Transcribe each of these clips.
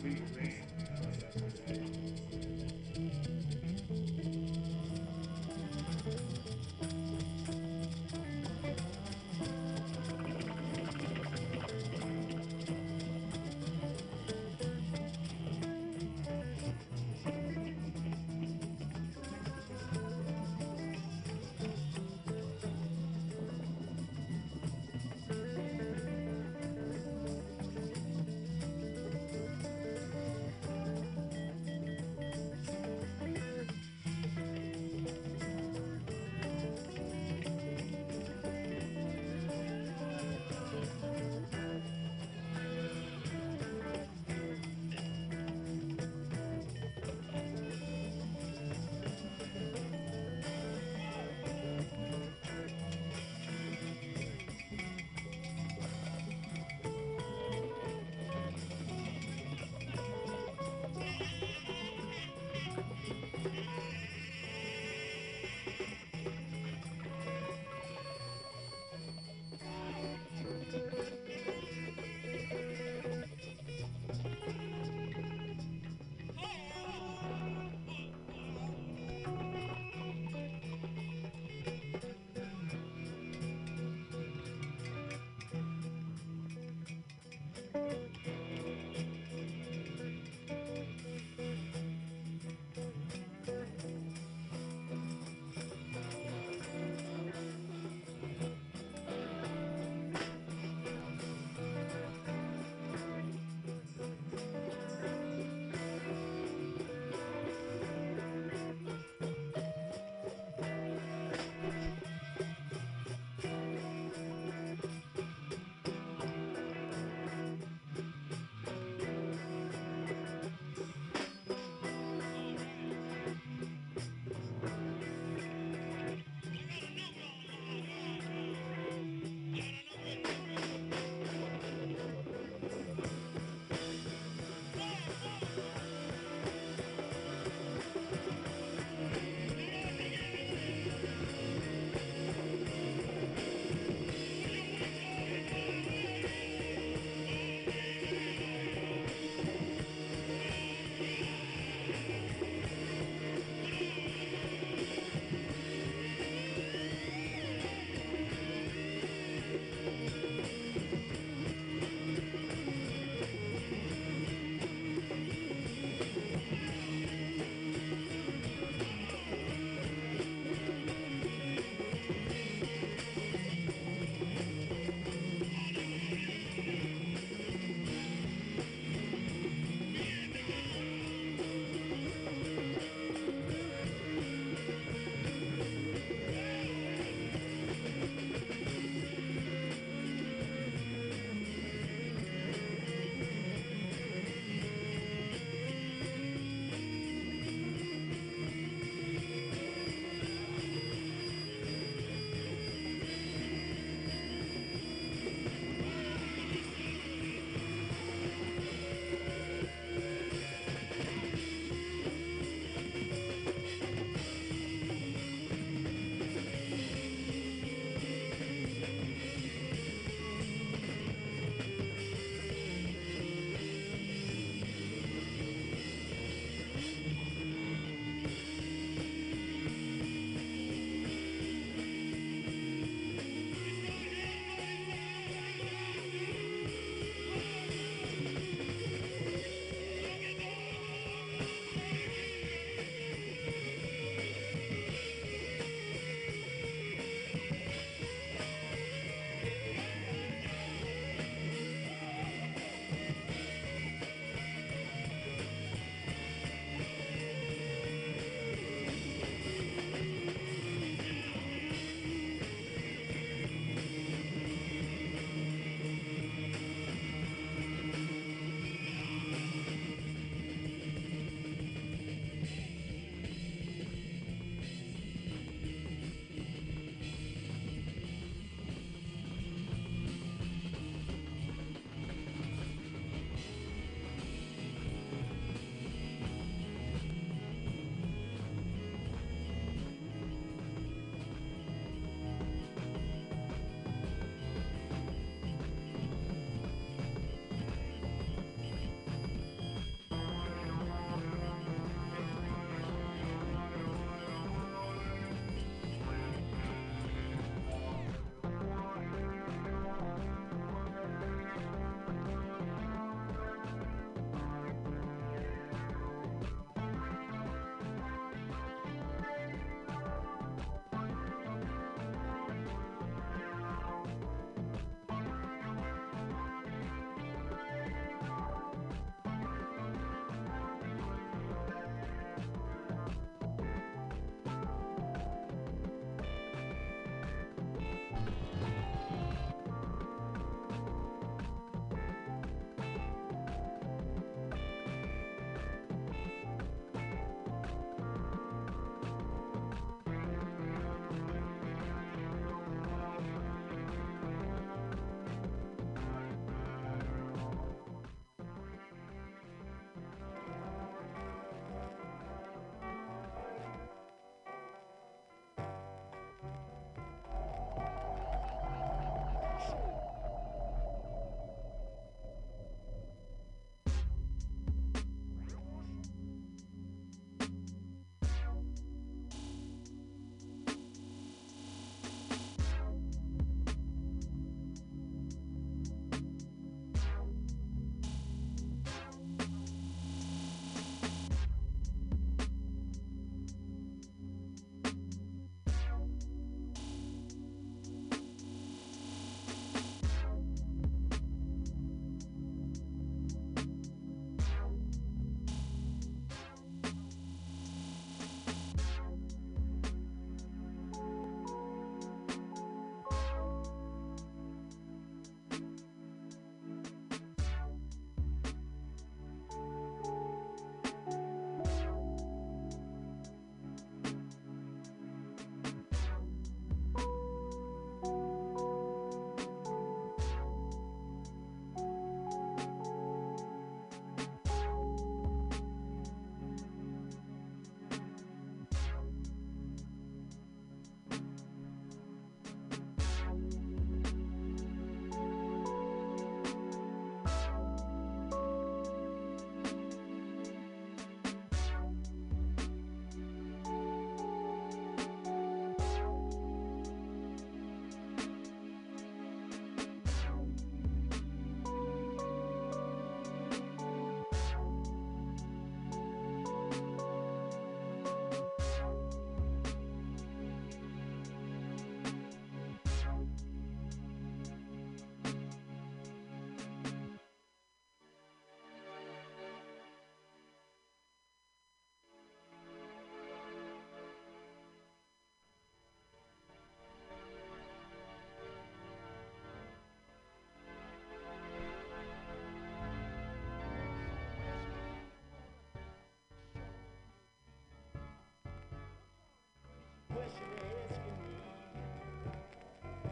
Sweet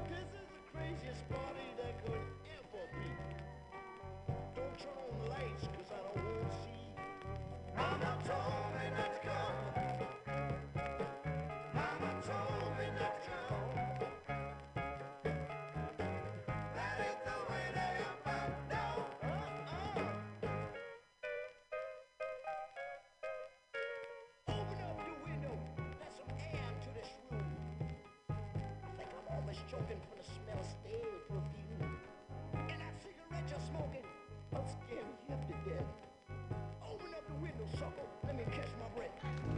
This is the craziest party that could ever be. Don't turn was choking from the smell of stale perfume. And that cigarette you're smoking, I'm scared half to death. Open up the window, sucker. Let me catch my breath.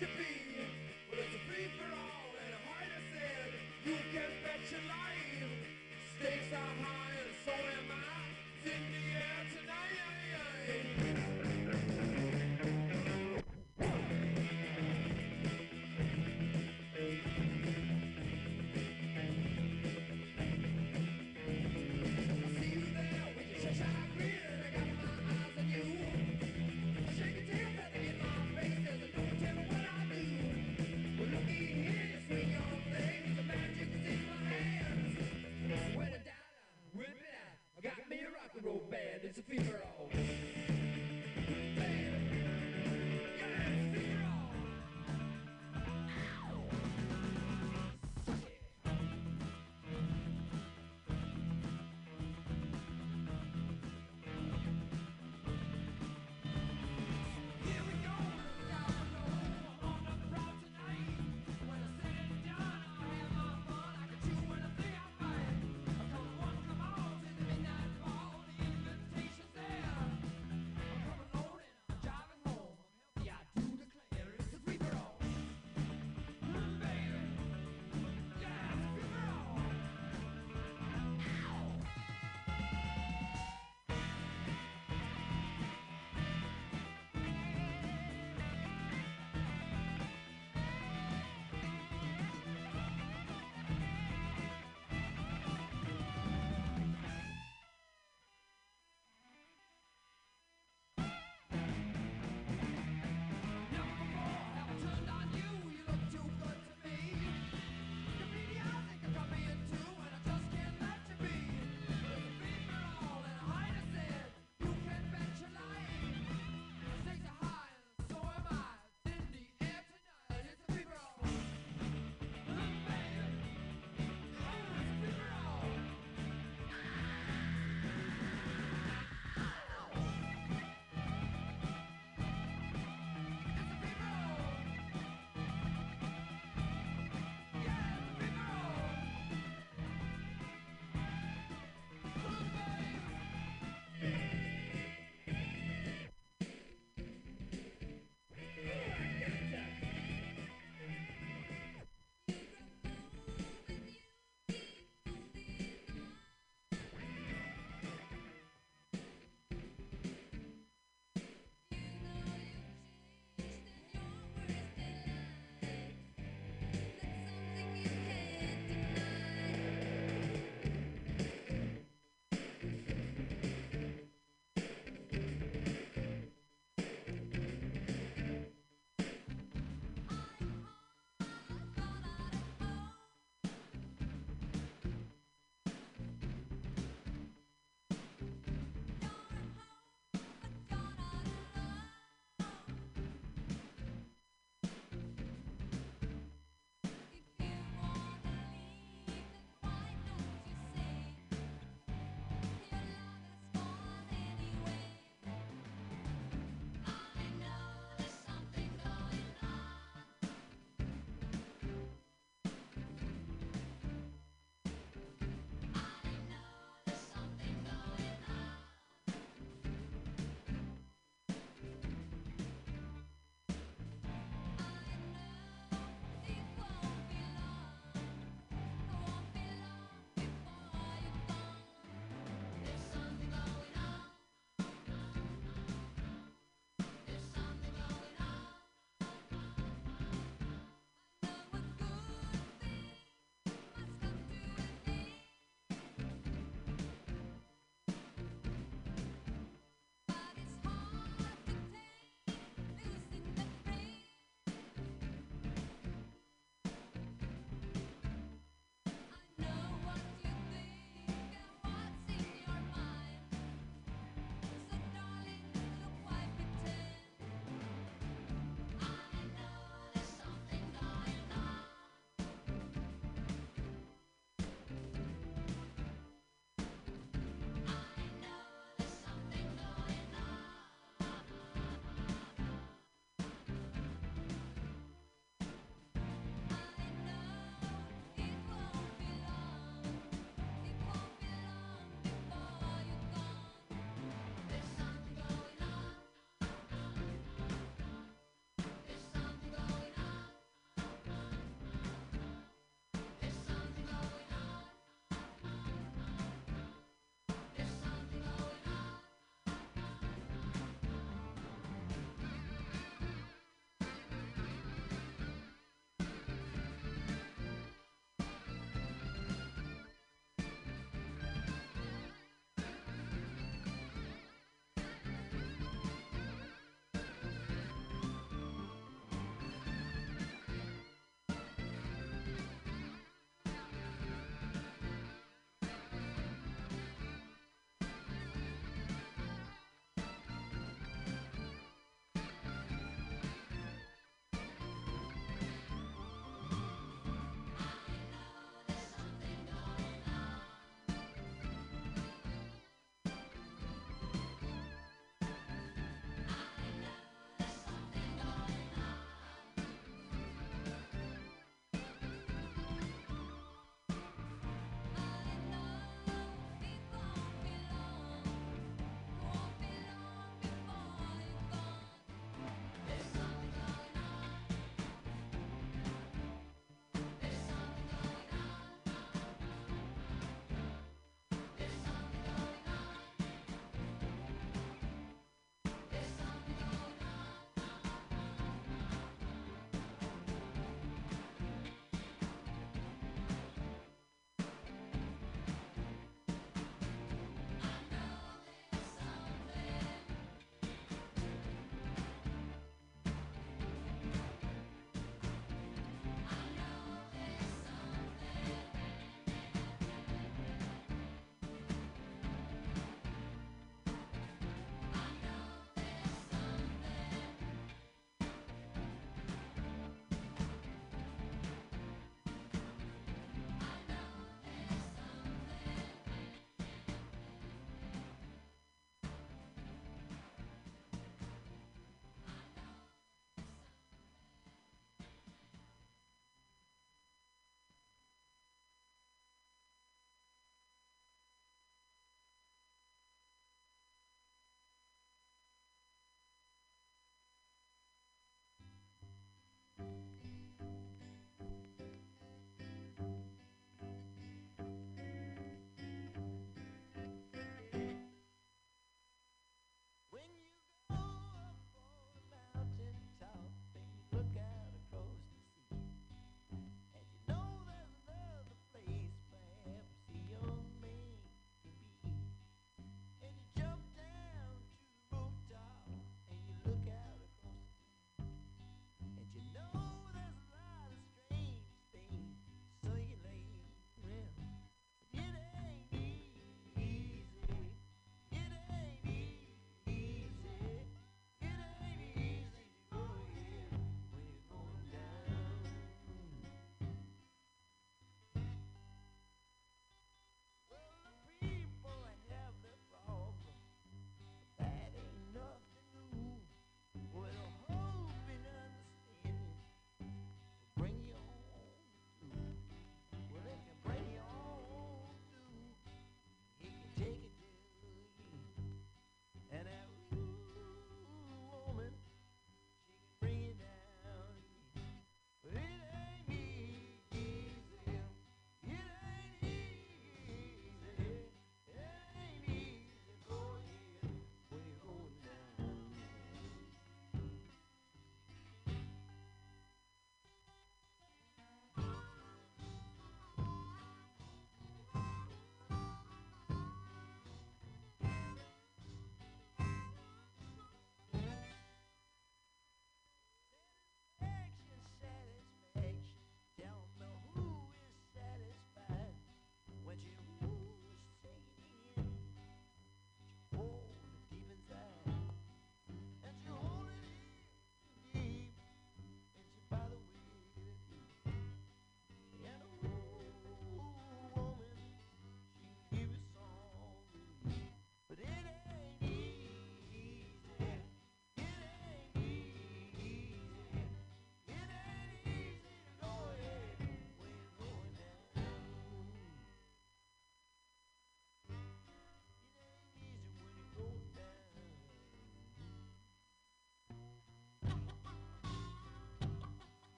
to be people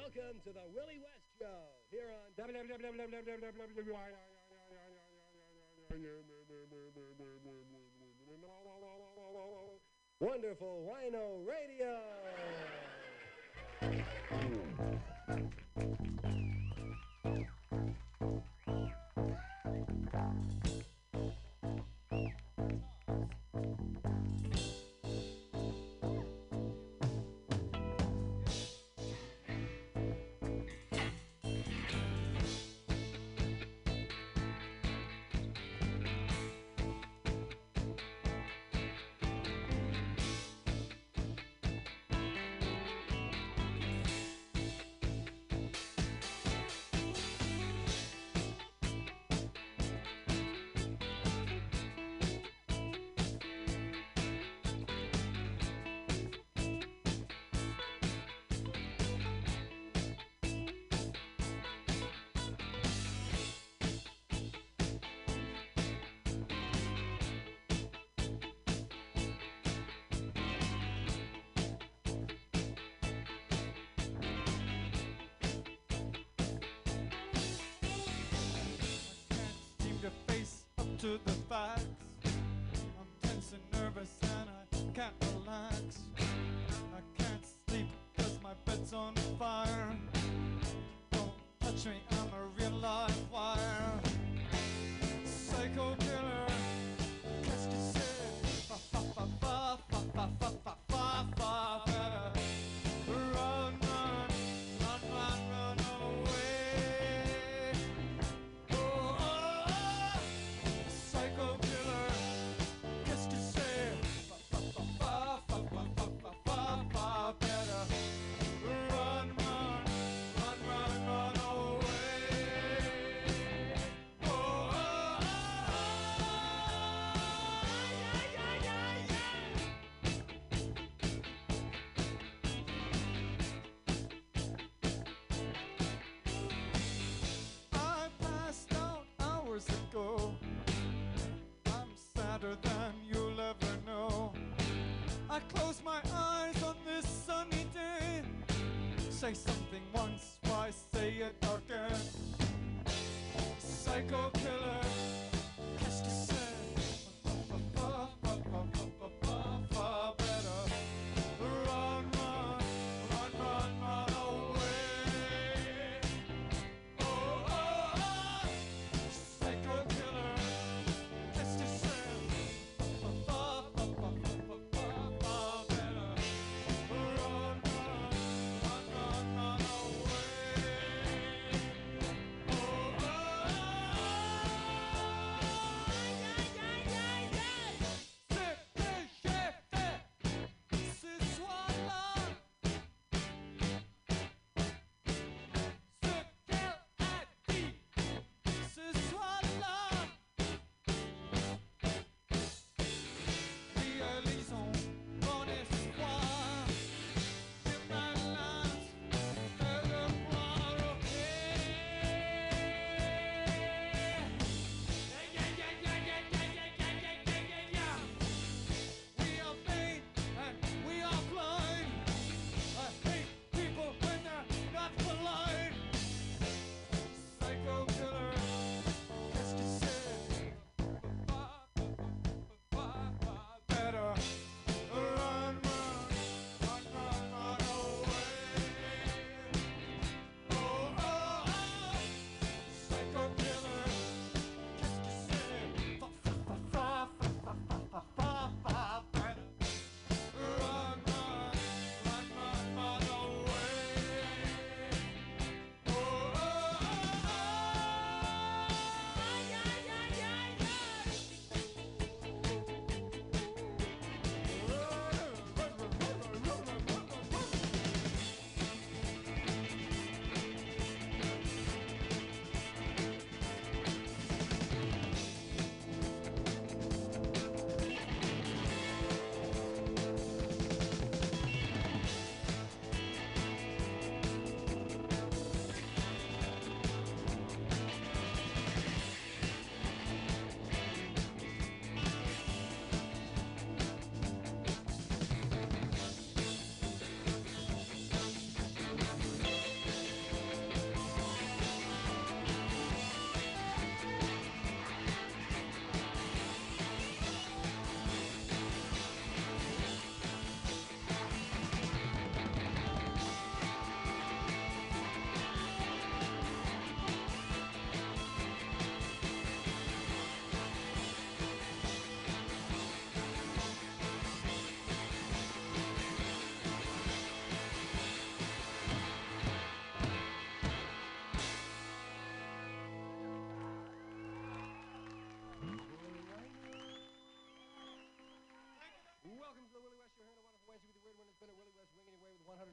Welcome to the Willie West Show here on Wonderful Wino Radio. to the facts. I'm tense and nervous and I can't relax. I can't sleep cause my bed's on fire. Don't touch me, I'm a real live wire. say something.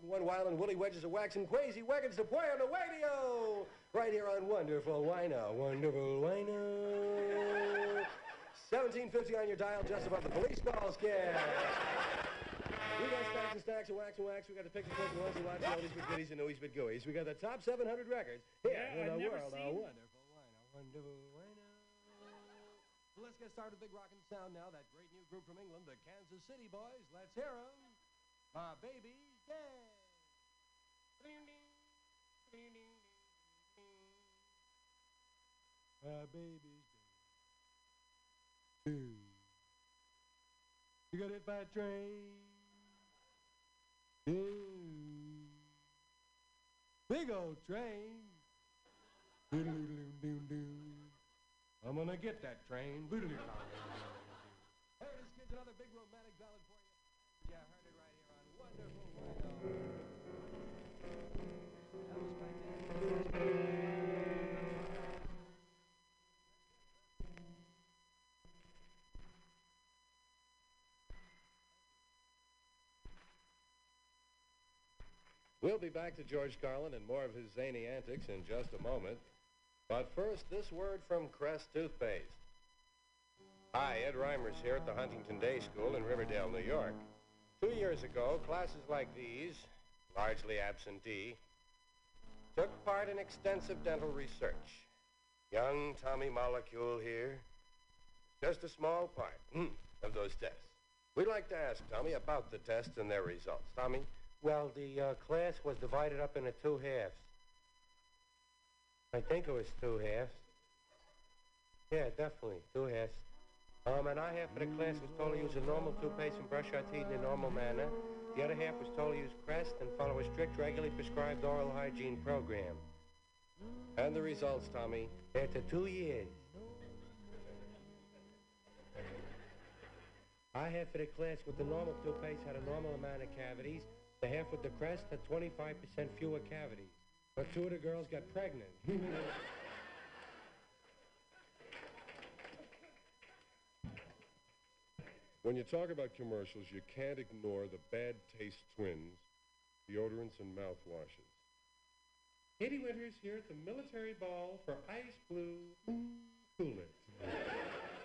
101 Wild and Woolly Wedges of Wax and Quazy Wagons to play on the radio. Right here on Wonderful Wino. Wonderful Wino. 1750 on your dial just above the police call scale. We got stacks and stacks of wax and wax. We got the picture book and ones and lots of oldies but goodies and newies but gooies. We got the top 700 records here Yeah, in I've the world. of Wonderful Wino. Wonderful Wino. Well, let's get started with big rockin' sound now. That great new group from England, the Kansas City Boys. Let's hear 'em. My baby's dead. My baby's. You got hit by a train. Ooh. Big old train. I'm gonna get that train. Doodle-doodle-doo-doo. It is, kids, another big romantic ballad for you. Yeah, I heard it right here on Wonderful. We'll be back to George Carlin and more of his zany antics in just a moment. But first, this word from Crest Toothpaste. Hi, Ed Reimers here at the Huntington Day School in Riverdale, New York. Two years ago, classes like these, largely absentee, took part in extensive dental research. Young Tommy Molecule here, just a small part mm, of those tests. We'd like to ask Tommy about the tests and their results. Tommy? Well, the uh, class was divided up into two halves. I think it was two halves. Yeah, definitely, two halves. Um, and our half of the class was told to use a normal toothpaste and brush our teeth in a normal manner. The other half was told to use Crest and follow a strict, regularly prescribed oral hygiene program. And the results, Tommy? After two years, our half of the class with the normal toothpaste had a normal amount of cavities. The half with the Crest had 25% fewer cavities. But two of the girls got pregnant. When you talk about commercials, you can't ignore the bad taste twins, deodorants and mouthwashes. Katie Winters here at the military ball for Ice Blue Cool It.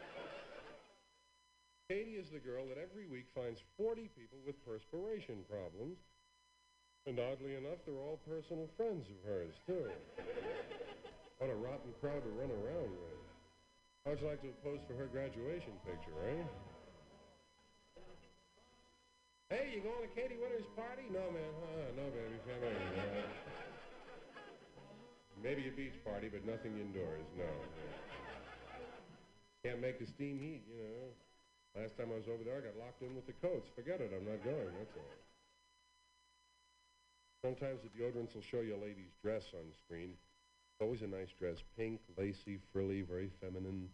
Katie is the girl that every week finds 40 people with perspiration problems. And oddly enough, they're all personal friends of hers, too. what a rotten crowd to run around with. How'd you like to pose for her graduation picture, eh? Hey, you going to Katie Winters' party? No, man. Uh, no, baby. Uh, maybe a beach party, but nothing indoors. No. Can't make the steam heat, you know. Last time I was over there, I got locked in with the coats. Forget it. I'm not going. That's all. Sometimes the deodorants will show you a lady's dress on screen. Always a nice dress. Pink, lacy, frilly, very feminine.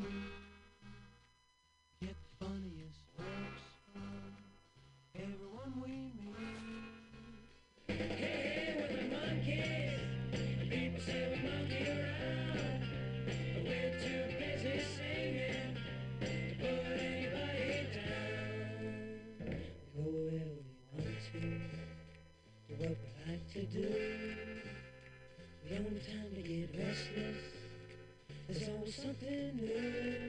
Get the funniest looks everyone we meet. Hey, we're the Monkees. People say we monkey around, but we're too busy singing to put anybody down. Go wherever we want to, do what we like to do. We don't time to get restless. Something new.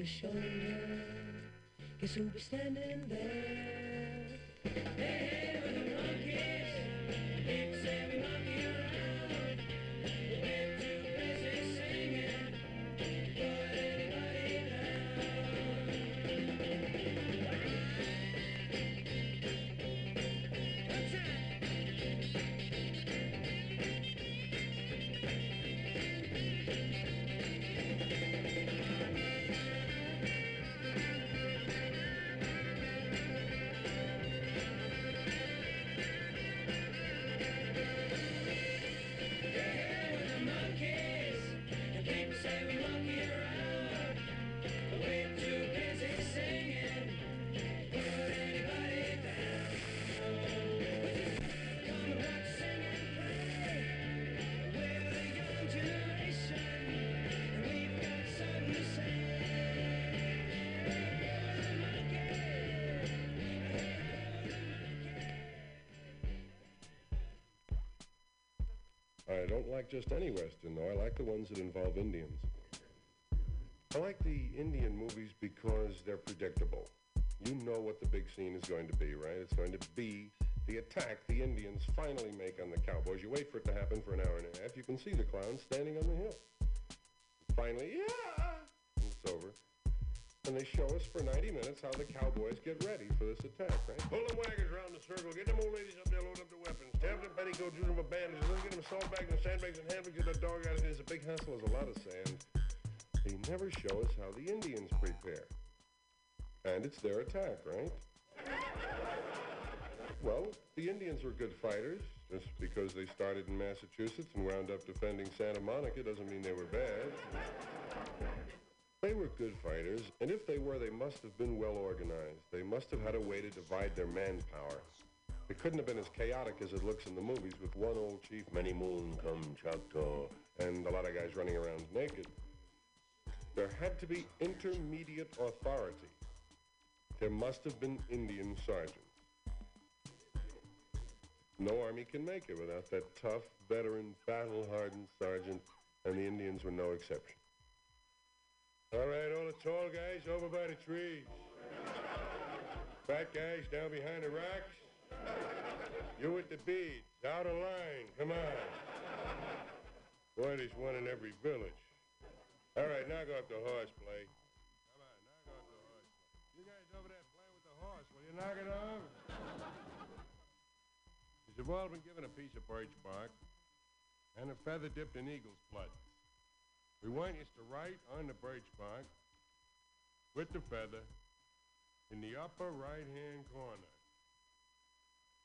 Your shoulder. Guess who'll be standing there? Hey, we're I don't like just any Western, though. I like the ones that involve Indians. I like the Indian movies because they're predictable. You know what the big scene is going to be, right? It's going to be the attack the Indians finally make on the cowboys. You wait for it to happen for an hour and a half. You can see the clowns standing on the hill. Finally, yeah! And they show us for 90 minutes how the cowboys get ready for this attack, right? Pull them wagons around the circle. Get them old ladies up there, load up their weapons. Stab them petticoats, use them for bandages. Let's get them salt bags and sandbags and handbags. Get the dog out of here. It's a big hassle. There's a lot of sand. They never show us how the Indians prepare. And it's their attack, right? Well, the Indians were good fighters. Just because they started in Massachusetts and wound up defending Santa Monica doesn't mean they were bad. They were good fighters, and if they were, they must have been well organized. They must have had a way to divide their manpower. It couldn't have been as chaotic as it looks in the movies with one old chief, many moon come Choctaw, and a lot of guys running around naked. There had to be intermediate authority. There must have been Indian sergeants. No army can make it without that tough, veteran, battle-hardened sergeant, and the Indians were no exception. All right, all the tall guys over by the trees. Fat guys down behind the rocks. You with the beads, out of line, come on. Boy, there's one in every village. All right, knock off the horseplay. Come on, knock off the horseplay. You guys over there playing with the horse, will you knock it off? You've all been given a piece of birch bark and a feather dipped in eagle's blood. We want you to write on the birch bark with the feather in the upper right-hand corner.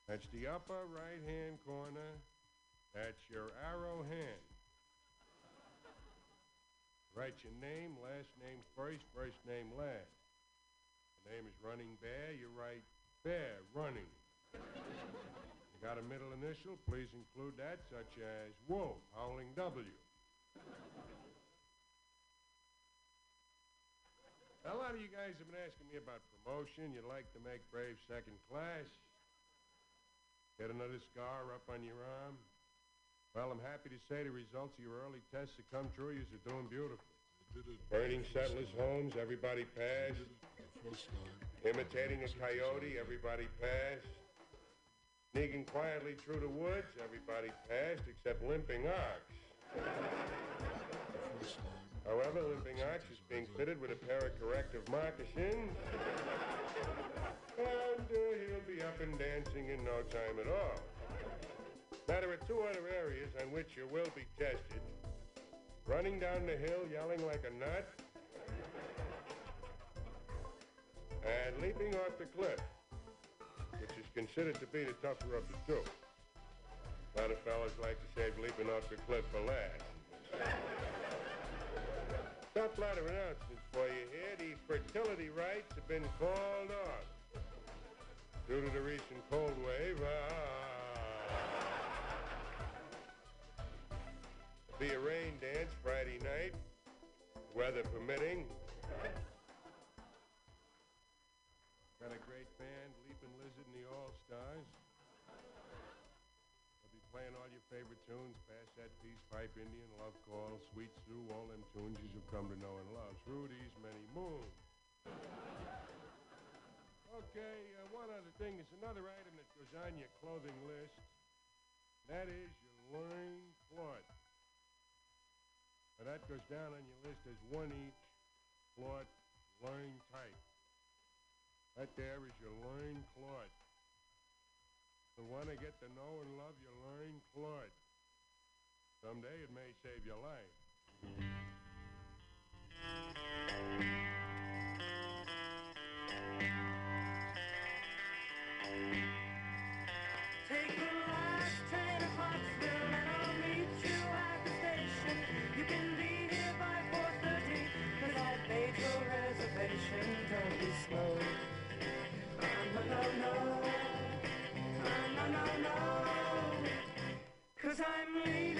That's the upper right-hand corner. That's your arrow hand. Write your name, last name first, first name last. The name is Running Bear. You write Bear Running. You got a middle initial? Please include that, such as Wolf, Howling W. A lot of you guys have been asking me about promotion. You'd like to make Brave second class. Get another scar up on your arm. Well, I'm happy to say the results of your early tests have come true. You're doing beautifully. Burning settlers' homes, everybody passed. Imitating a coyote, everybody passed. Sneaking quietly through the woods, everybody passed except Limping Ox. However, Limping Ox is being fitted with a pair of corrective moccasins. And uh, he'll be up and dancing in no time at all. Now, there are two other areas on which you will be tested. Running down the hill yelling like a nut. And leaping off the cliff, which is considered to be the tougher of the two. A lot of fellas like to save leaping off the cliff for last. Top lot of announcements for you here. The fertility rites have been called off. Due to the recent cold wave, ah. Be a rain dance Friday night, weather permitting. Got a great band, Leaping Lizard and the All Stars. They'll be playing all your favorite tunes, That Peace, Pipe Indian, Love Call, Sweet Sue, all them tunes you've come to know and love these many moons. Okay, uh, one other thing. There's another item that goes on your clothing list. That is your loin cloth. Now that goes down on your list as one each cloth loin type. That there is your loin cloth. The one to get to know and love your loin cloth. Someday it may save your life. Take the last train to and I'll meet you at the station. You can be here by 4.30 cause I paid your reservation. Don't be slow. Ah, no. Oh, no, no, no. Cause I'm leaving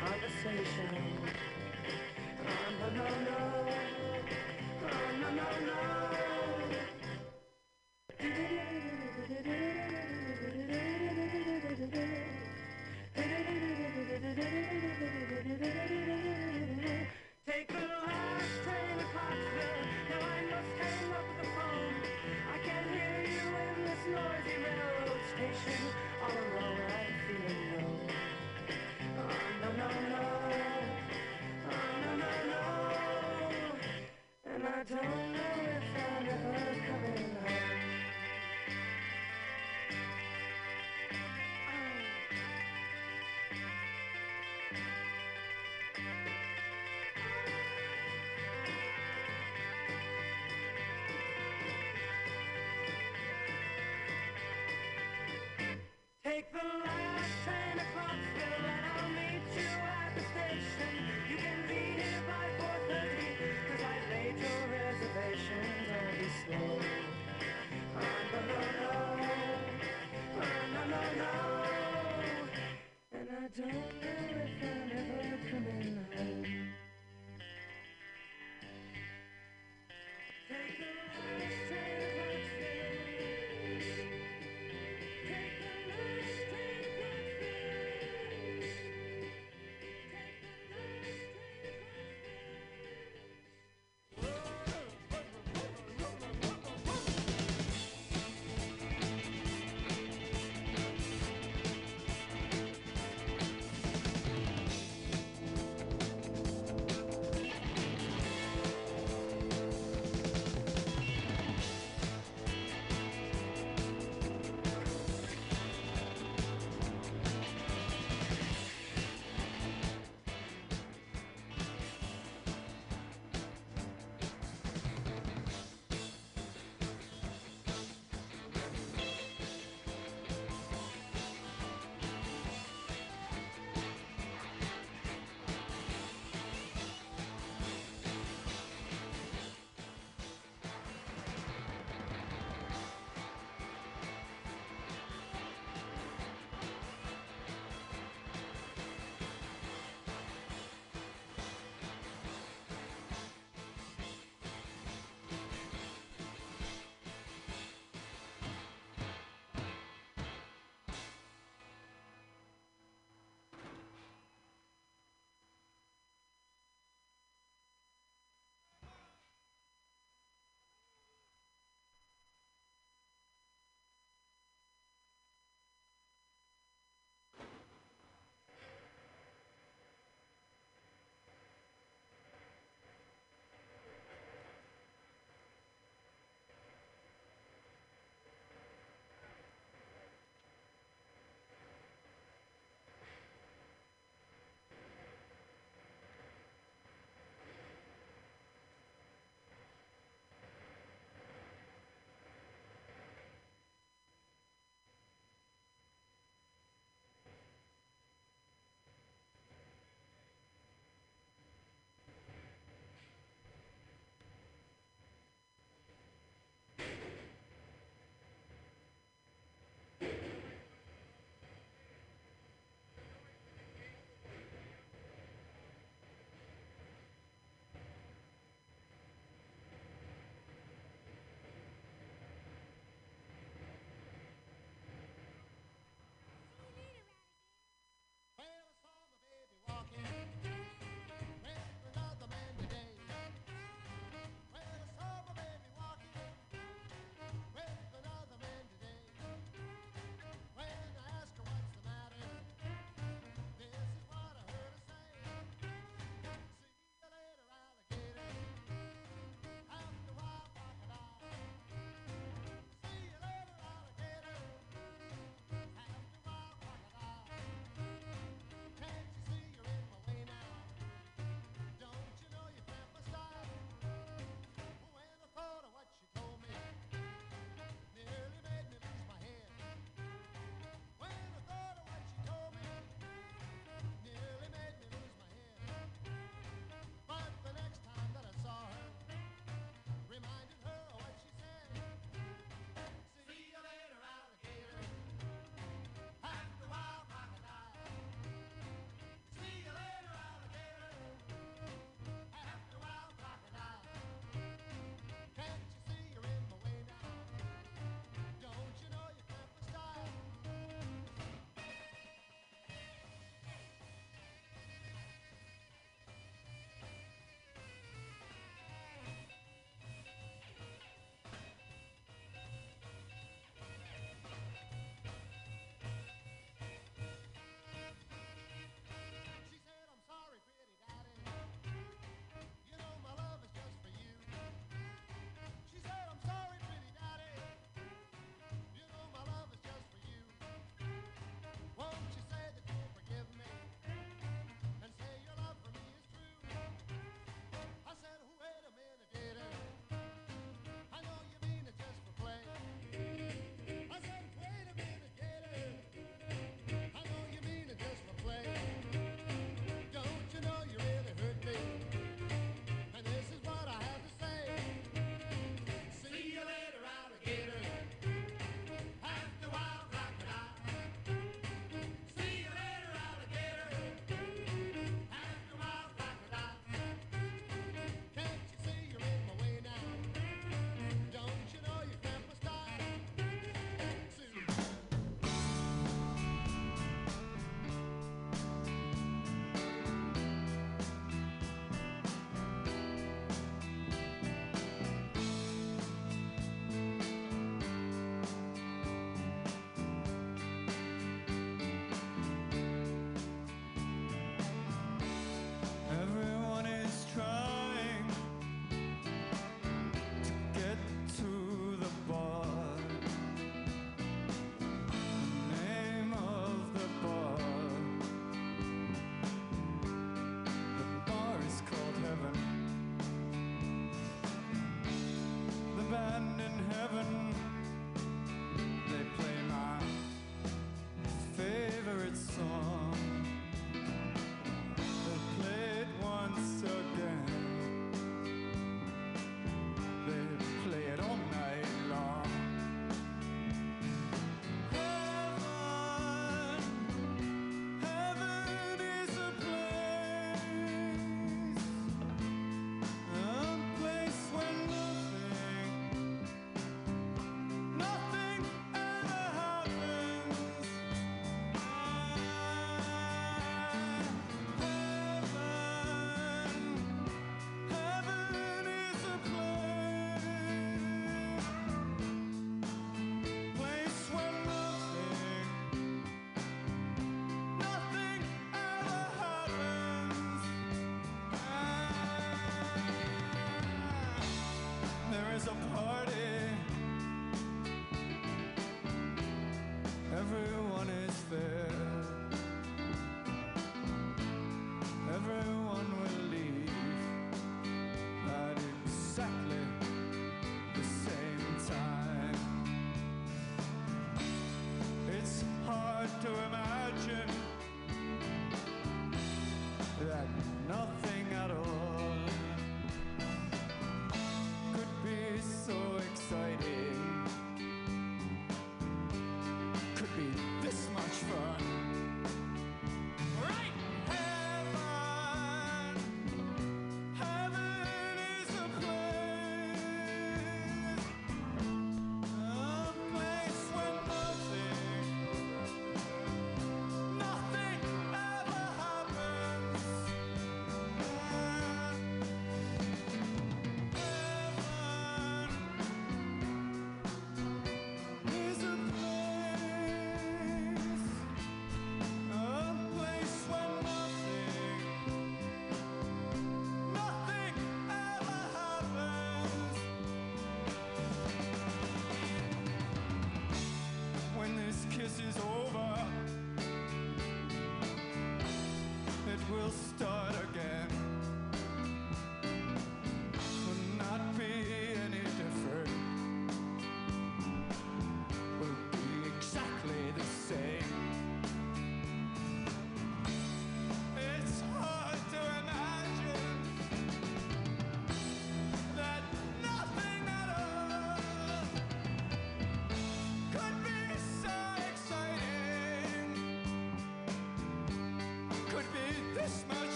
conversation. Oh, no, no, no. Oh, no, no, no. You at the station. You can be here by 4.30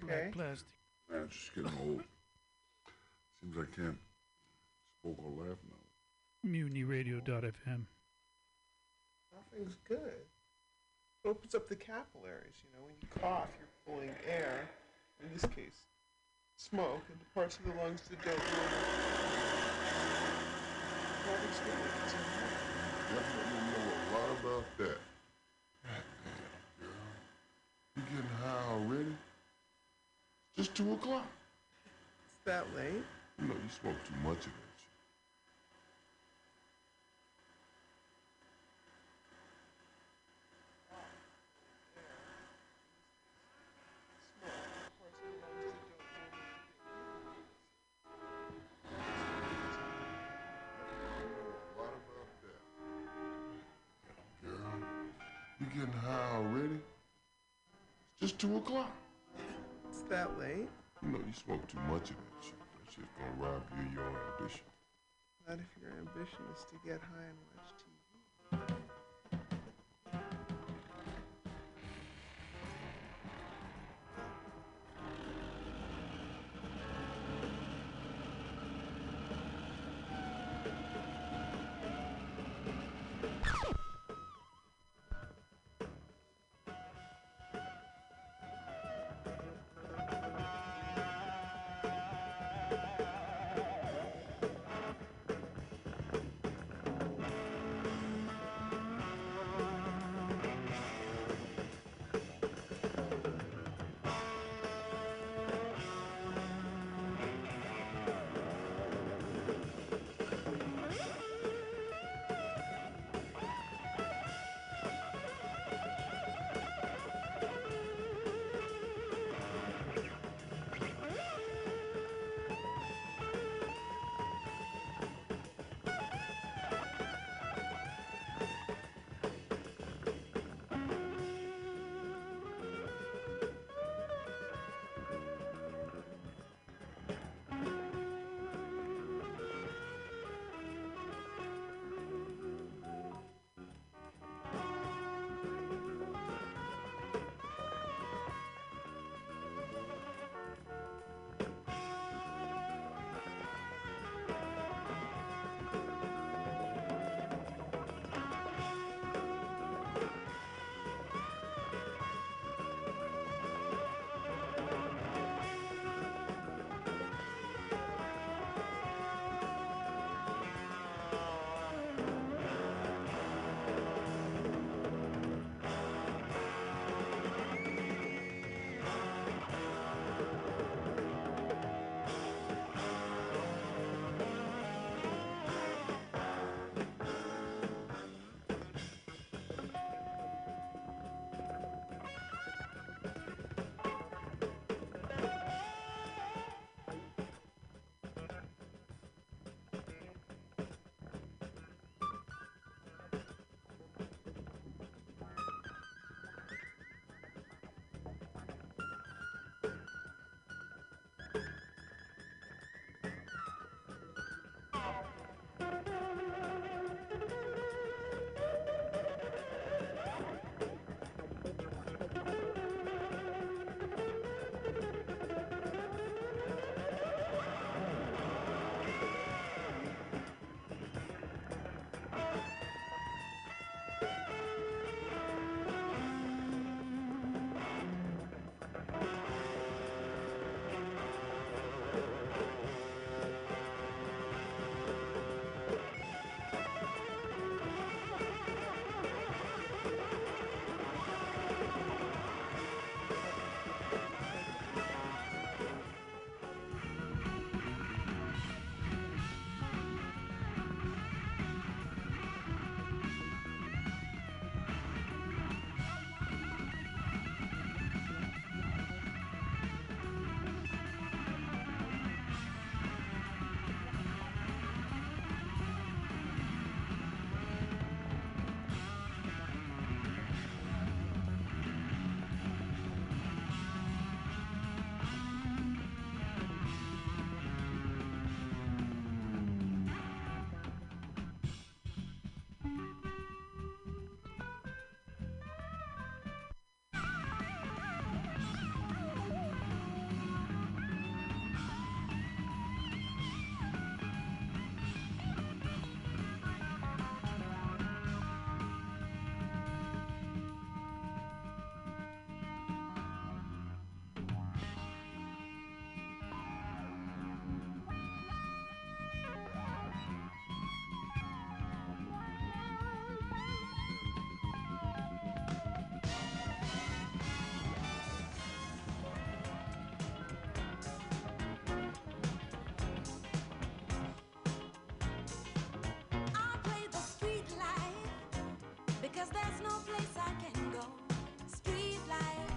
Black, black plastic. Man, it's just getting old. Seems I can't smoke or laugh now. MutinyRadio.fm. Coughing's good. It opens up the capillaries. You know, when you cough, you're pulling air. In this case, smoke into parts of the lungs that don't. Coughing's good. It gets. Definitely know a lot about that. Goddamn, girl. You getting high already? It's just two o'clock. It's that late. You know you smoke too much of that shit. A lot about that. Girl, you getting high already? It's just two o'clock. That late. You know you smoke too much of that shit. That shit's gonna rob you of your ambition. Not if your ambition is to get high and watch TV. Cause there's no place I can go. Street life,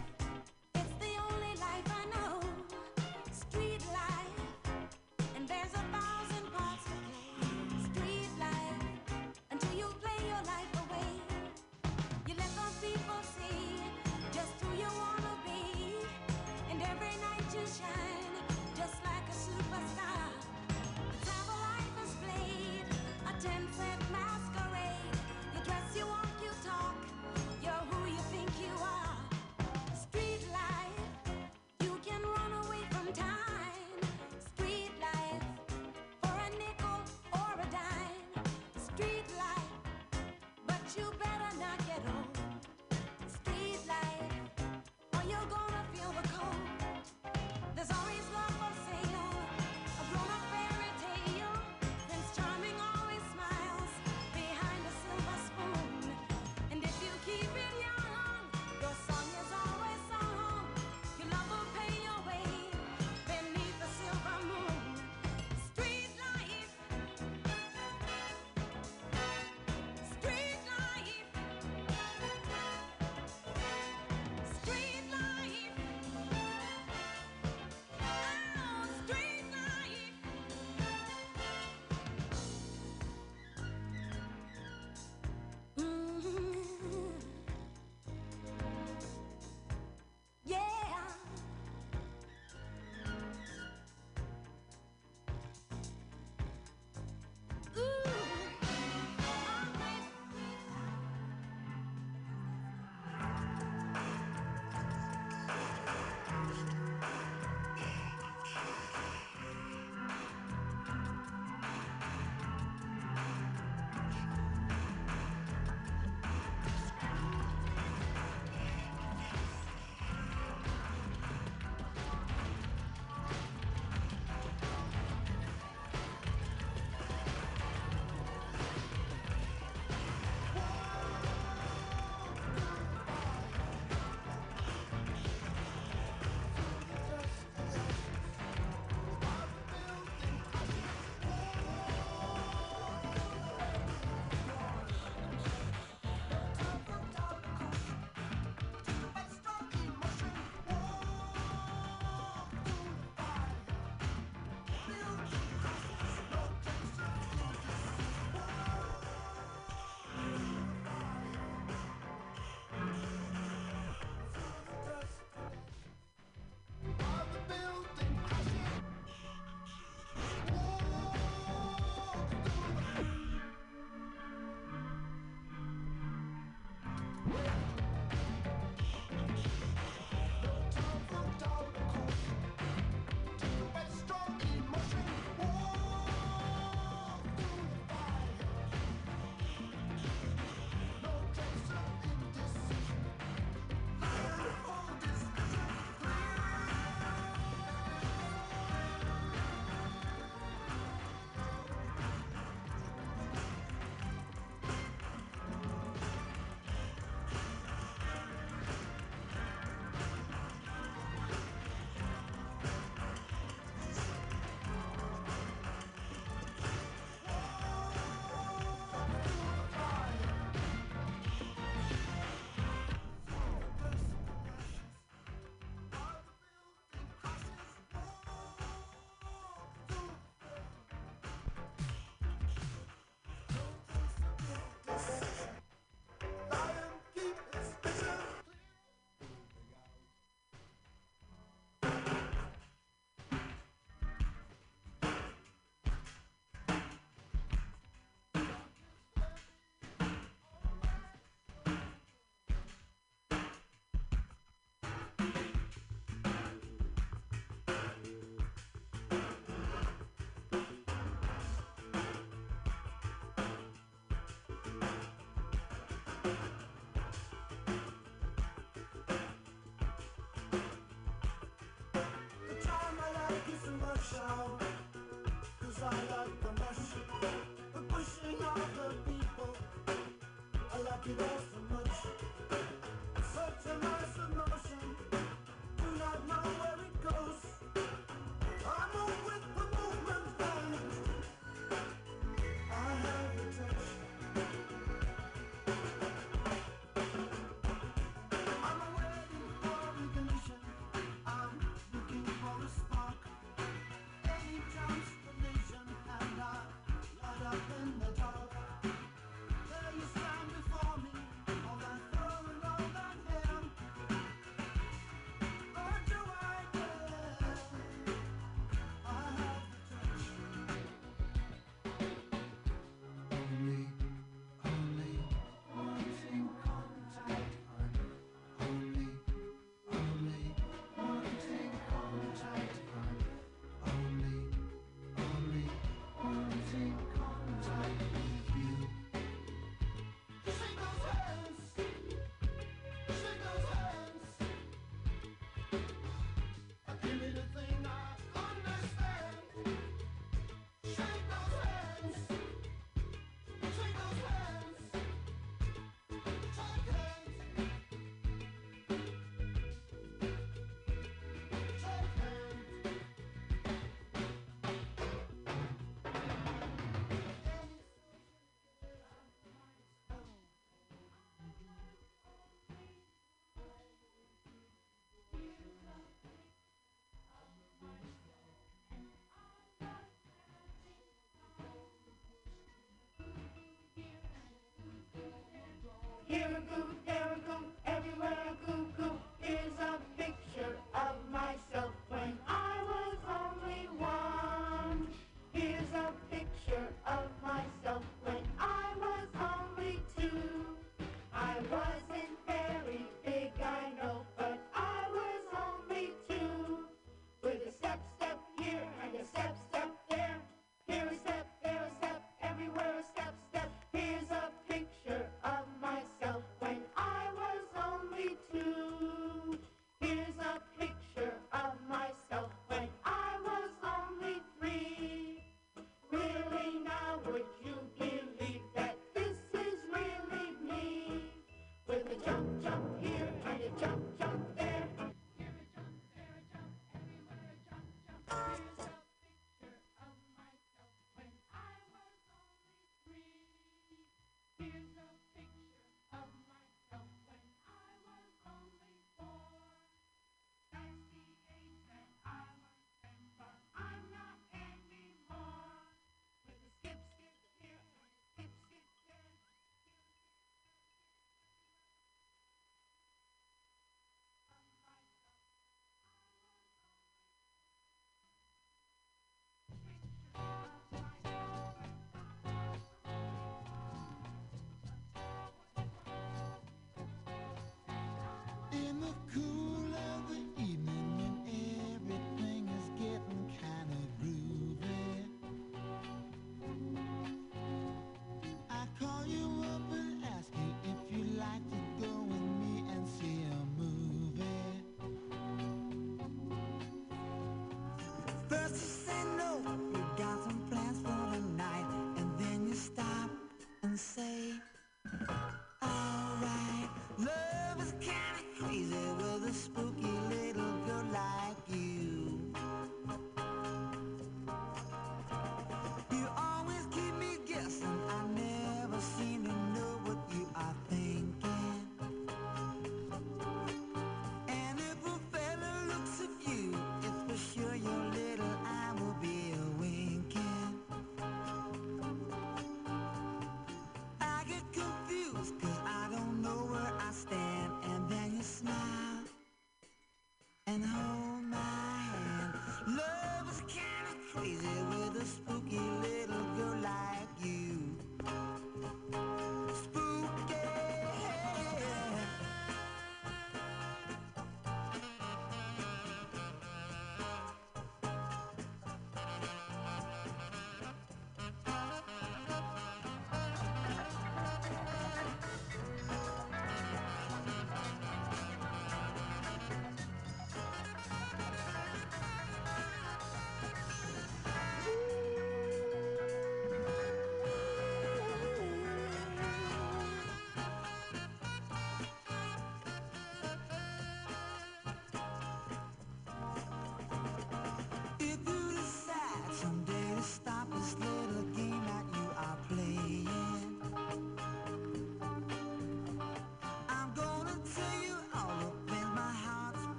Cause I like the rush The pushing of the people I like it all so much Here we go. jump, jump, here. in the cool of the evening when everything is getting kind of groovy. I call you up and ask you if you'd like to go with me and see a movie. At first you say no, you got some plans for the night, and then you stop and say.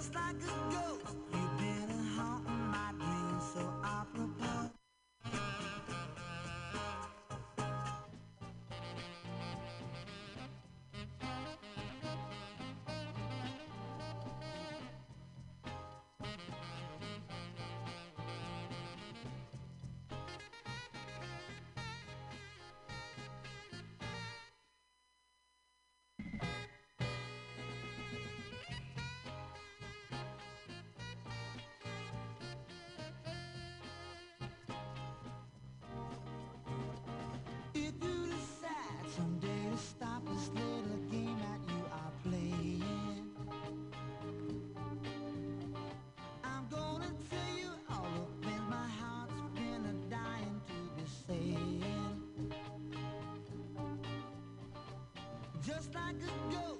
just like a someday to stop this little game that you are playing. I'm gonna tell you all the things my heart's been a dying to be saying. Just like a ghost.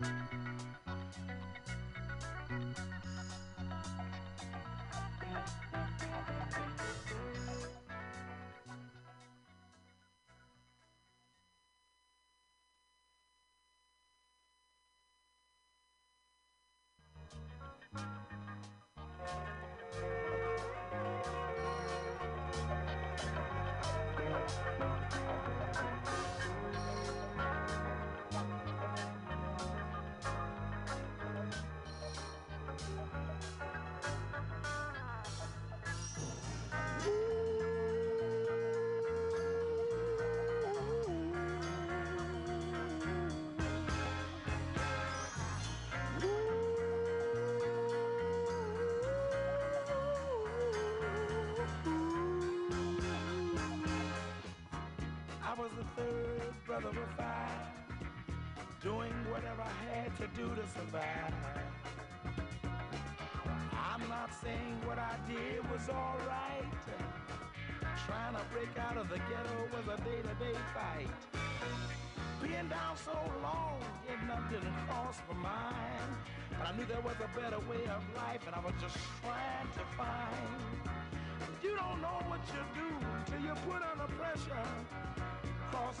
I brother doing whatever I had to do to survive. I'm not saying what I did was alright. Trying to break out of the ghetto was a day-to-day fight. Being down so long, getting up didn't cross my mind. But I knew there was a better way of life, and I was just trying to find. You don't know what you do till you put under pressure. Across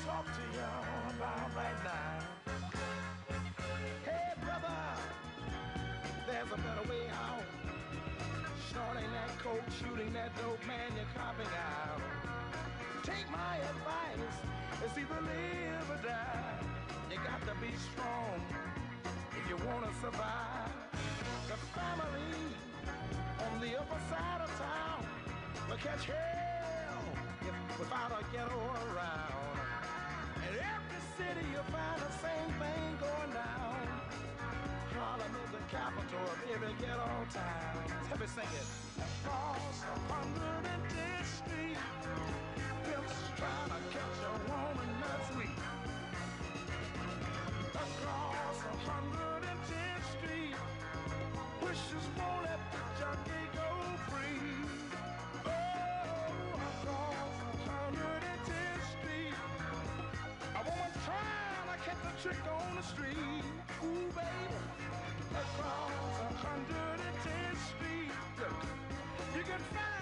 Talk to you about right now. Hey, brother, there's a better way out. Snorting that coke, shooting that dope, man, you're copping out. Take my advice, it's either live or die. You got to be strong if you want to survive. The family on the upper side of town will catch hell if without a ghetto around. City you'll find the same thing going down. Harlem is the capital of every ghetto town. Let me sing it. Across 110th Street, street. Ooh, baby, across 110th Street, you can find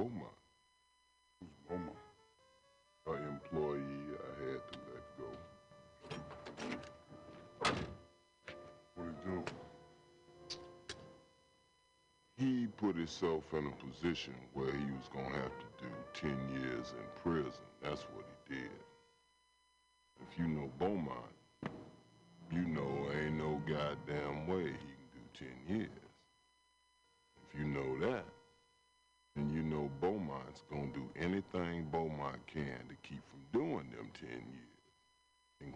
Beaumont. Who's Beaumont? An employee I had to let go. What'd he do? He put himself in a position where he was gonna have to do 10 years in prison. That's what he did. If you know Beaumont,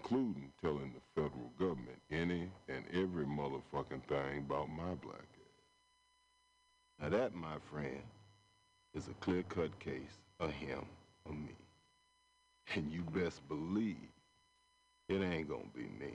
including telling the federal government any and every motherfucking thing about my black ass. Now that, my friend, is a clear-cut case of him or me. And you best believe it ain't gonna be me.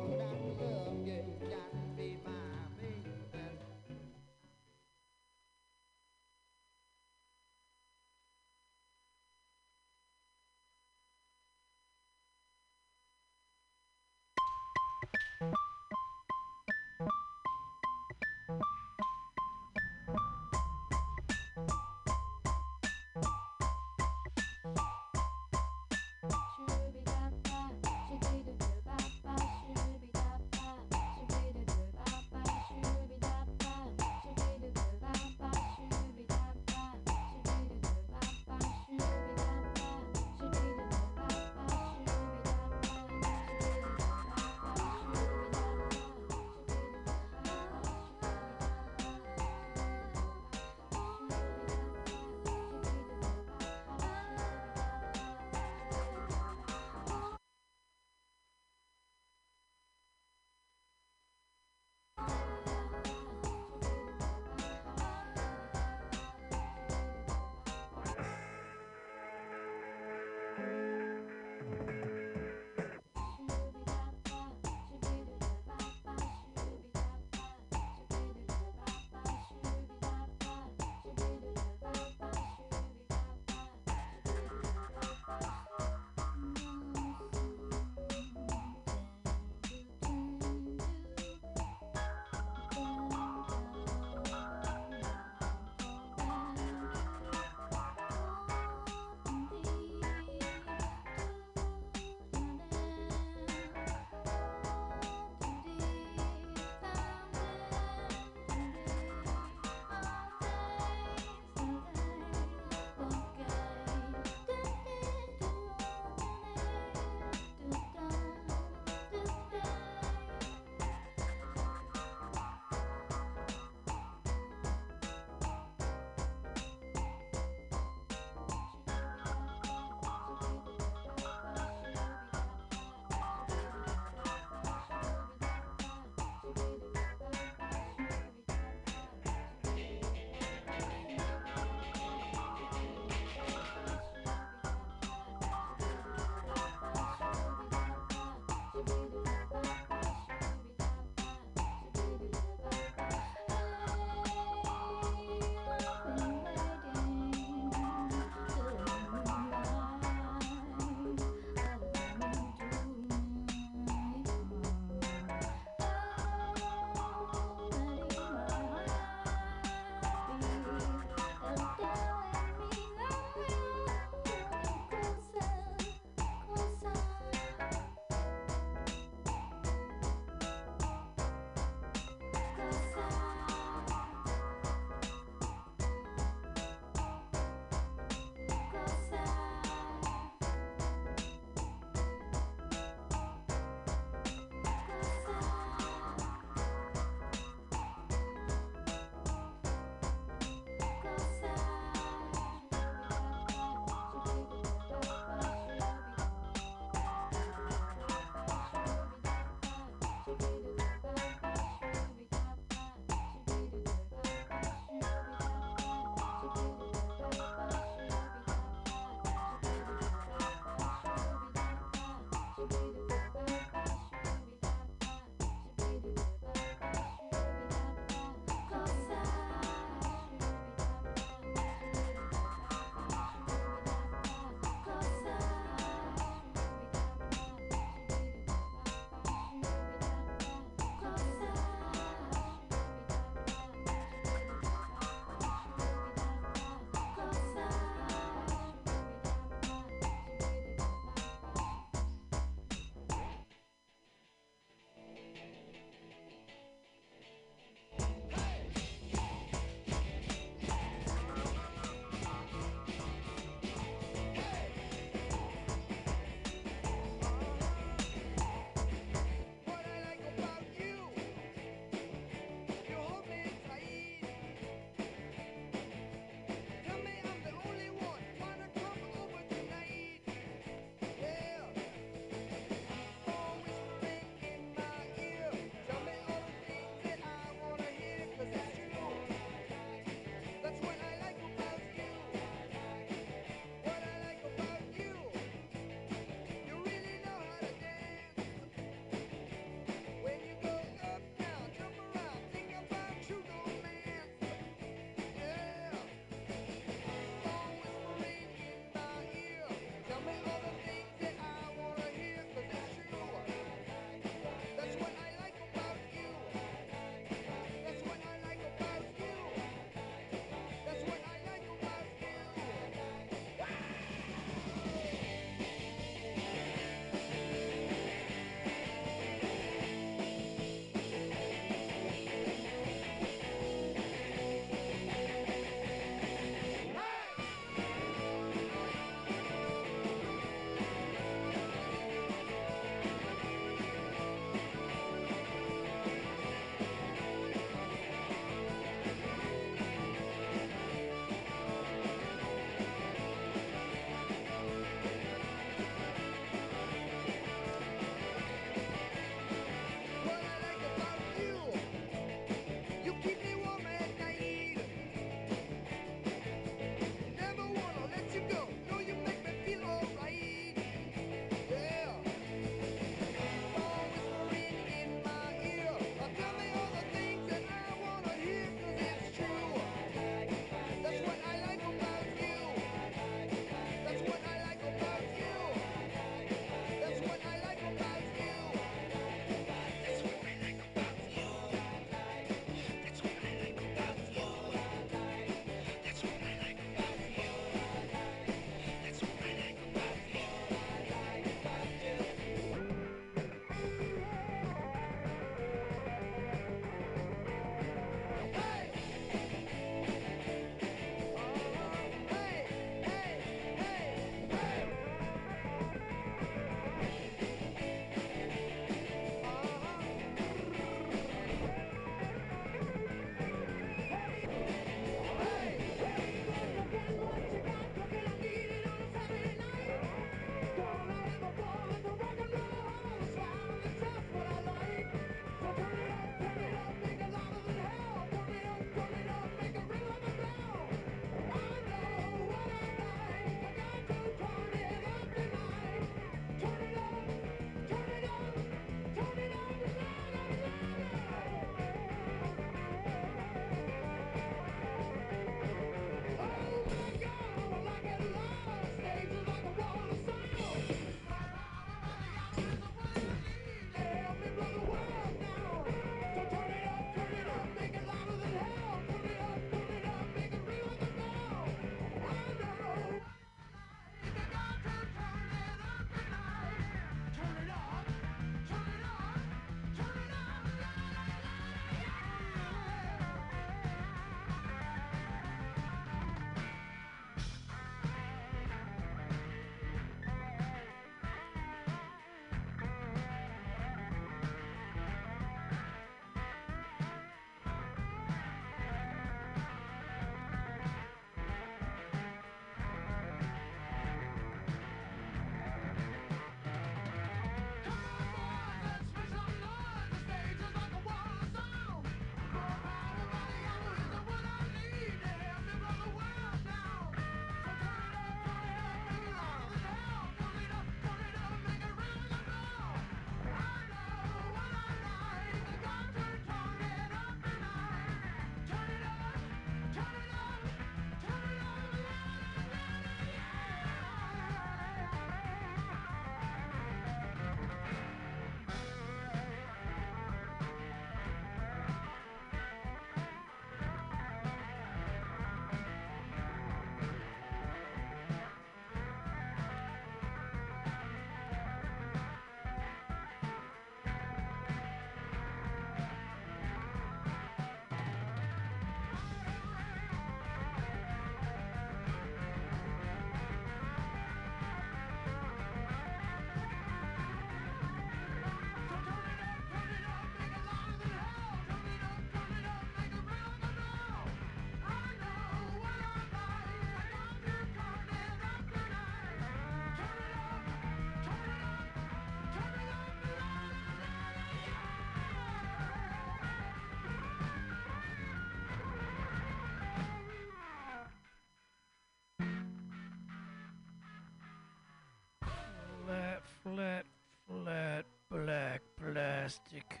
flat, flat, black plastic.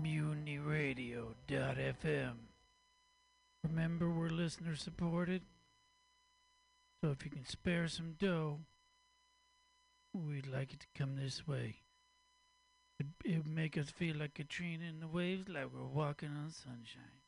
mutinyradio.fm. Remember, we're listener supported. So if you can spare some dough, we'd like it to come this way. It would make us feel like Katrina in the waves, like we're walking on sunshine.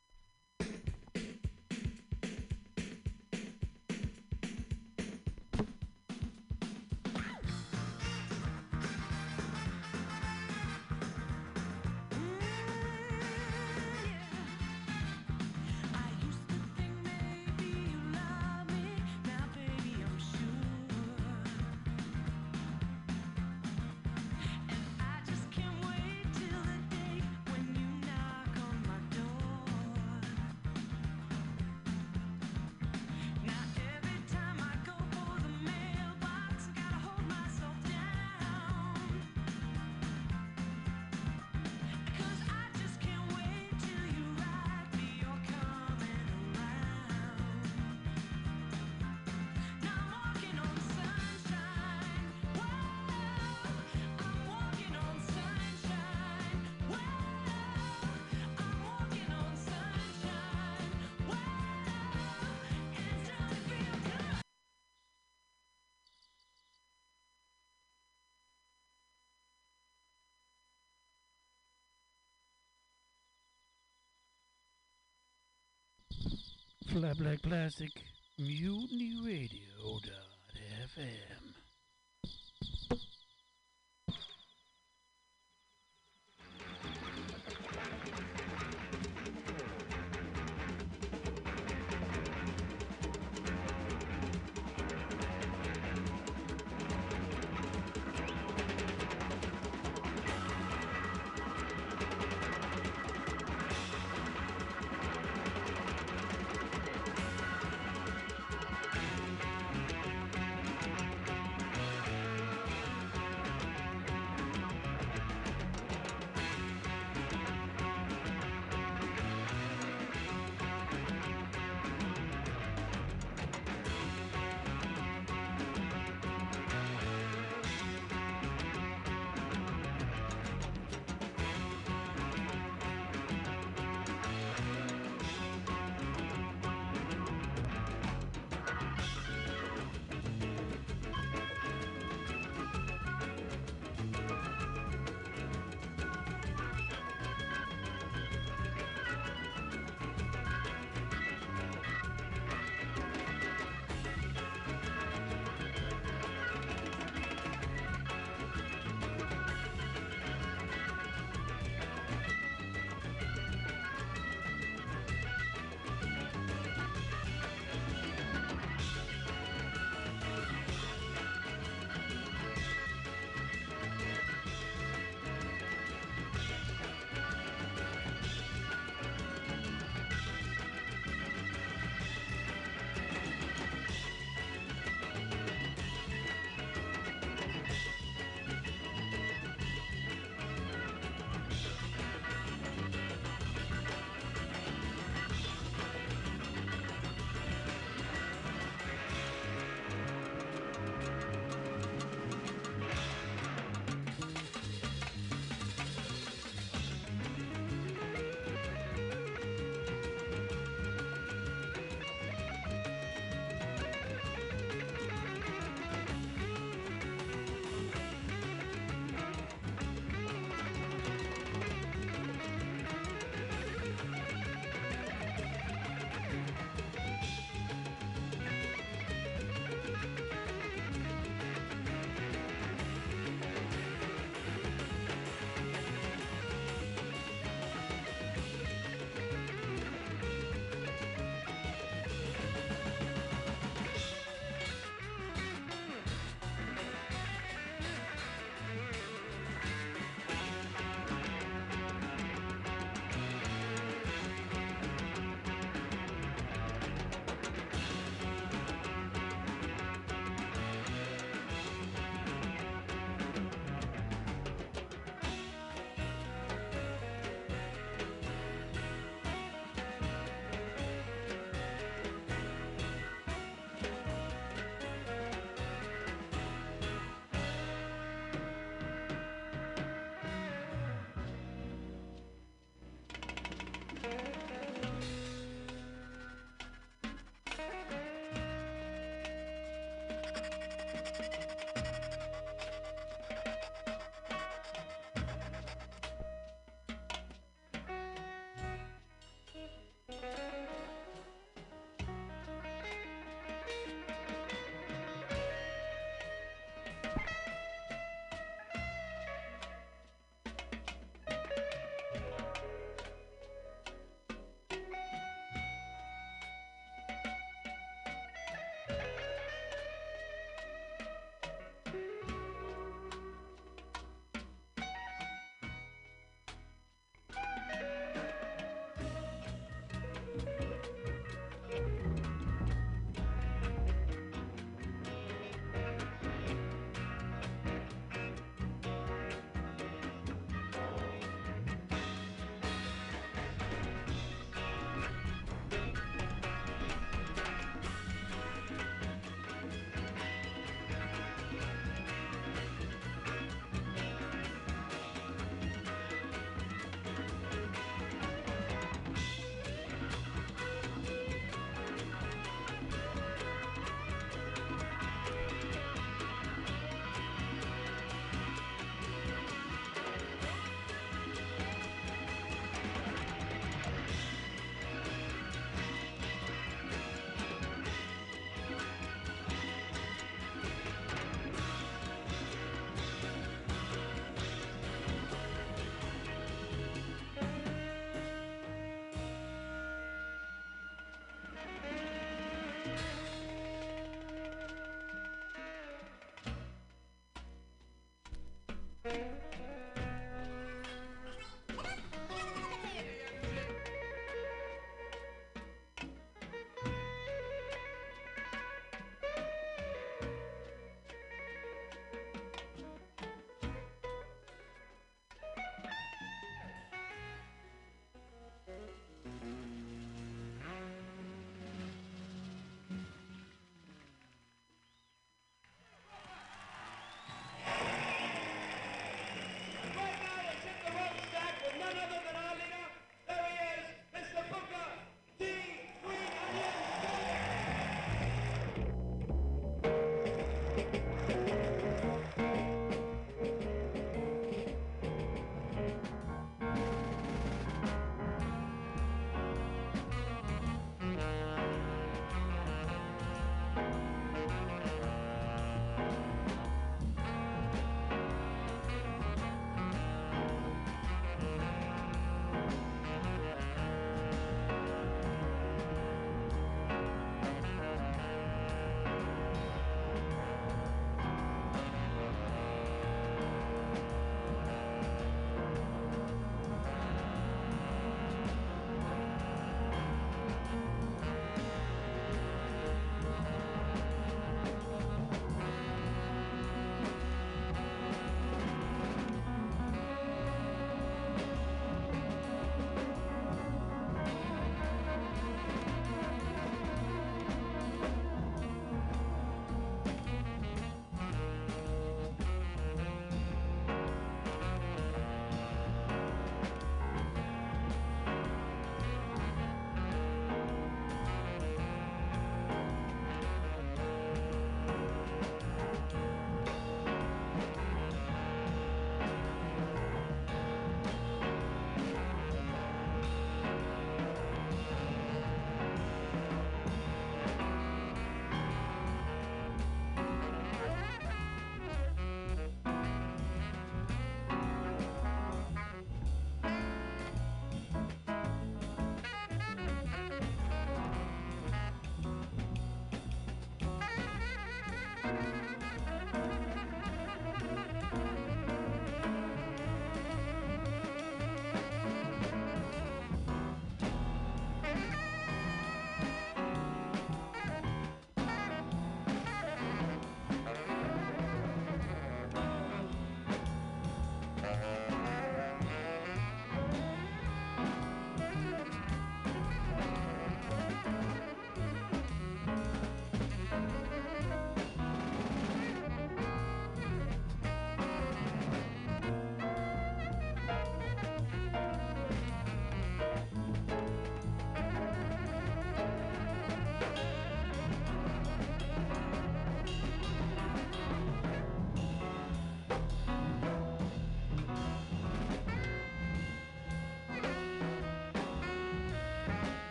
Black Plastic,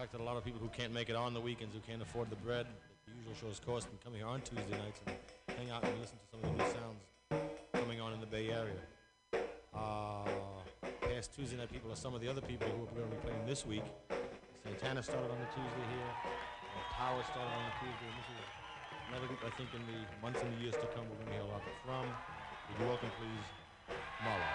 fact that a lot of people who can't make it on the weekends, who can't afford the bread, the usual shows cost, and come here on Tuesday nights and hang out and listen to some of the new sounds coming on in the Bay Area. Uh, past Tuesday night people are some of the other people who are going to be playing this week. Santana started on the Tuesday here. Uh, Power started on the Tuesday. And this is another group I think in the months and the years to come we're going to hear a lot from. Would you welcome, please, Marla?